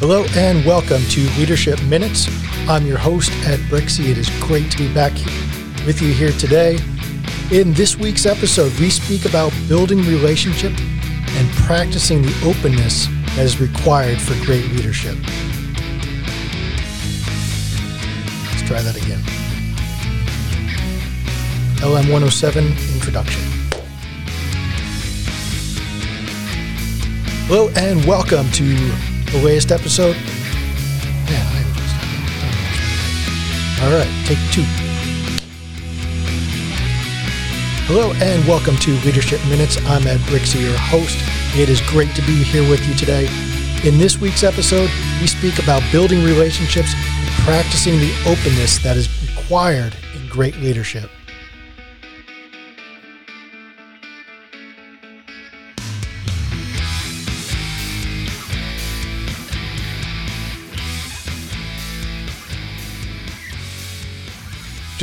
Hello and welcome to Leadership Minutes. I'm your host, Ed Brixey. It is great to be back with you here today. In this week's episode, we speak about building relationship and practicing the openness that is required for great leadership. Let's try that again. LM 107 Introduction. Hello and welcome to the latest episode. Man, I'm just All right, take two. Hello and welcome to Leadership Minutes. I'm Ed Brixey, your host. It is great to be here with you today. In this week's episode, we speak about building relationships and practicing the openness that is required in great leadership.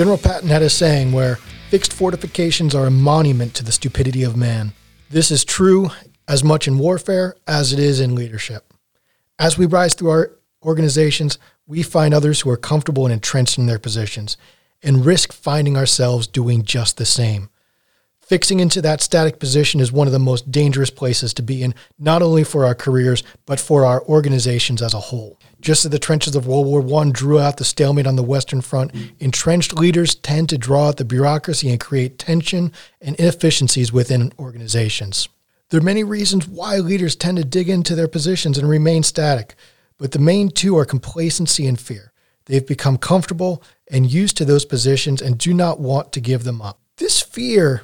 General Patton had a saying where fixed fortifications are a monument to the stupidity of man. This is true as much in warfare as it is in leadership. As we rise through our organizations, we find others who are comfortable and entrenched in their positions and risk finding ourselves doing just the same. Fixing into that static position is one of the most dangerous places to be in, not only for our careers, but for our organizations as a whole. Just as the trenches of World War I drew out the stalemate on the Western Front, entrenched leaders tend to draw out the bureaucracy and create tension and inefficiencies within organizations. There are many reasons why leaders tend to dig into their positions and remain static, but the main two are complacency and fear. They've become comfortable and used to those positions and do not want to give them up. This fear,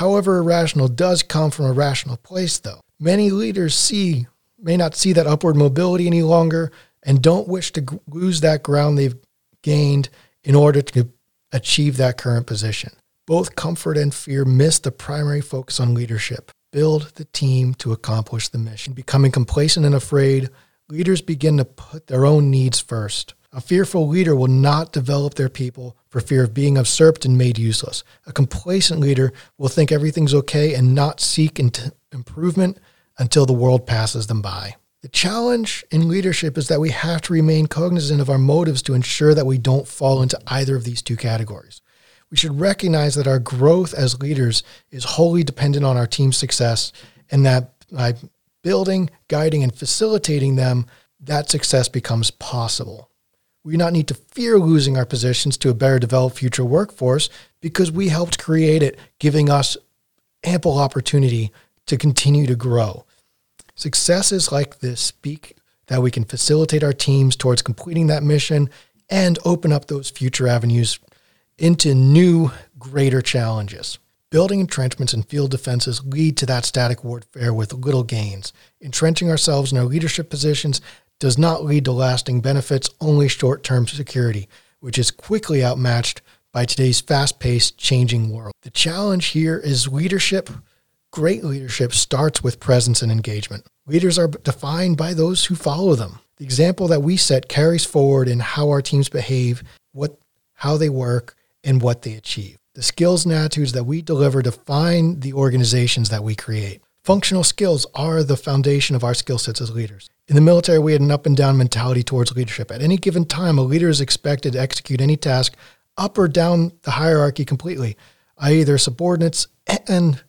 however irrational, does come from a rational place, though. Many leaders see may not see that upward mobility any longer and don't wish to lose that ground they've gained in order to achieve that current position. Both comfort and fear miss the primary focus on leadership. Build the team to accomplish the mission. Becoming complacent and afraid, leaders begin to put their own needs first. A fearful leader will not develop their people for fear of being usurped and made useless. A complacent leader will think everything's okay and not seek improvement until the world passes them by. The challenge in leadership is that we have to remain cognizant of our motives to ensure that we don't fall into either of these two categories. We should recognize that our growth as leaders is wholly dependent on our team's success, and that by building, guiding, and facilitating them, that success becomes possible. We do not need to fear losing our positions to a better developed future workforce because we helped create it, giving us ample opportunity to continue to grow. Successes like this speak that we can facilitate our teams towards completing that mission and open up those future avenues into new, greater challenges. Building entrenchments and field defenses lead to that static warfare with little gains. Entrenching ourselves in our leadership positions does not lead to lasting benefits, only short term security, which is quickly outmatched by today's fast paced, changing world. The challenge here is leadership Great leadership starts with presence and engagement. Leaders are defined by those who follow them. The example that we set carries forward in how our teams behave, what how they work, and what they achieve. The skills and attitudes that we deliver define the organizations that we create. Functional skills are the foundation of our skill sets as leaders. In the military, we had an up and down mentality towards leadership. At any given time, a leader is expected to execute any task up or down the hierarchy completely, i.e., their subordinates and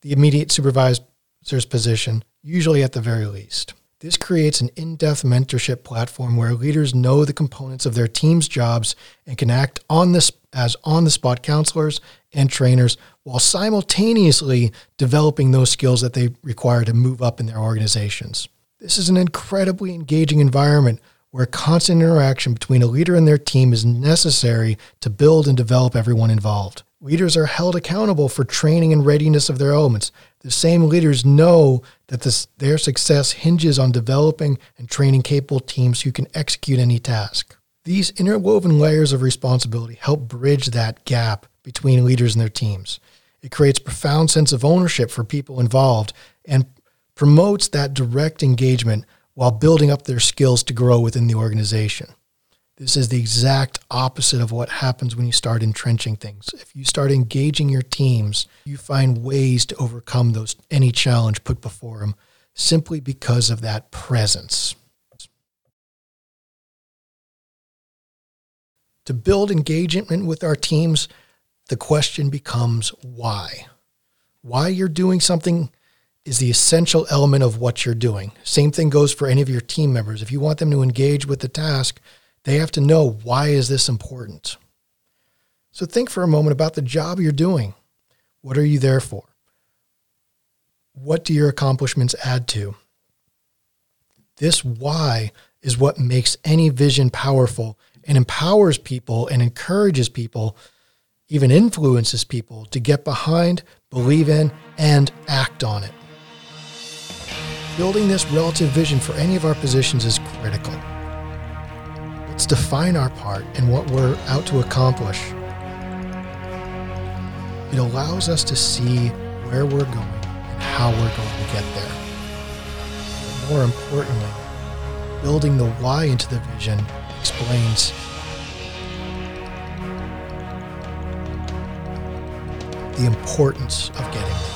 the immediate supervisor's position, usually at the very least. This creates an in depth mentorship platform where leaders know the components of their team's jobs and can act on this as on the spot counselors and trainers while simultaneously developing those skills that they require to move up in their organizations. This is an incredibly engaging environment where constant interaction between a leader and their team is necessary to build and develop everyone involved. Leaders are held accountable for training and readiness of their elements. The same leaders know that this, their success hinges on developing and training capable teams who can execute any task. These interwoven layers of responsibility help bridge that gap between leaders and their teams. It creates profound sense of ownership for people involved and promotes that direct engagement while building up their skills to grow within the organization. This is the exact opposite of what happens when you start entrenching things. If you start engaging your teams, you find ways to overcome those any challenge put before them simply because of that presence. To build engagement with our teams, the question becomes why. Why you're doing something is the essential element of what you're doing. Same thing goes for any of your team members. If you want them to engage with the task, they have to know why is this important. So think for a moment about the job you're doing. What are you there for? What do your accomplishments add to? This why is what makes any vision powerful and empowers people and encourages people, even influences people to get behind, believe in, and act on it. Building this relative vision for any of our positions is critical. Let's define our part and what we're out to accomplish. It allows us to see where we're going and how we're going to get there. But more importantly, building the why into the vision explains the importance of getting there.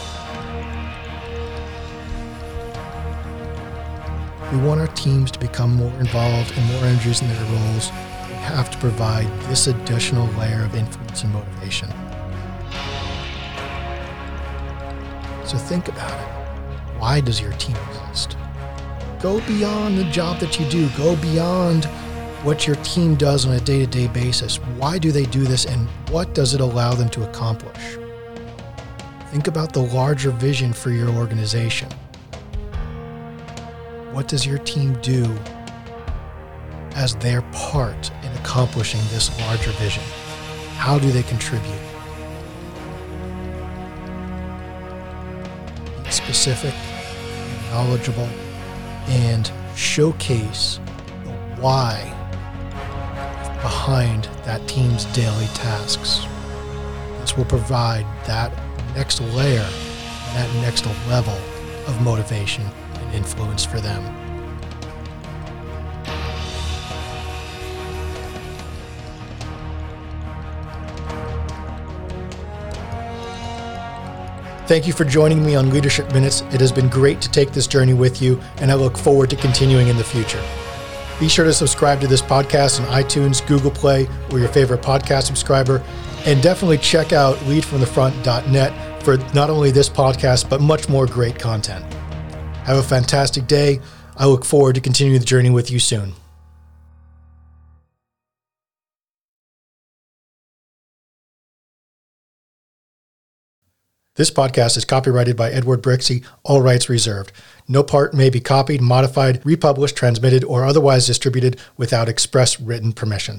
We want our teams to become more involved and more energized in their roles. We have to provide this additional layer of influence and motivation. So think about it. Why does your team exist? Go beyond the job that you do, go beyond what your team does on a day to day basis. Why do they do this and what does it allow them to accomplish? Think about the larger vision for your organization. What does your team do as their part in accomplishing this larger vision? How do they contribute? Be specific, knowledgeable, and showcase the why behind that team's daily tasks. This will provide that next layer, that next level of motivation influence for them. Thank you for joining me on Leadership Minutes. It has been great to take this journey with you, and I look forward to continuing in the future. Be sure to subscribe to this podcast on iTunes, Google Play, or your favorite podcast subscriber, and definitely check out leadfromthefront.net for not only this podcast, but much more great content. Have a fantastic day. I look forward to continuing the journey with you soon. This podcast is copyrighted by Edward Brixey, all rights reserved. No part may be copied, modified, republished, transmitted, or otherwise distributed without express written permission.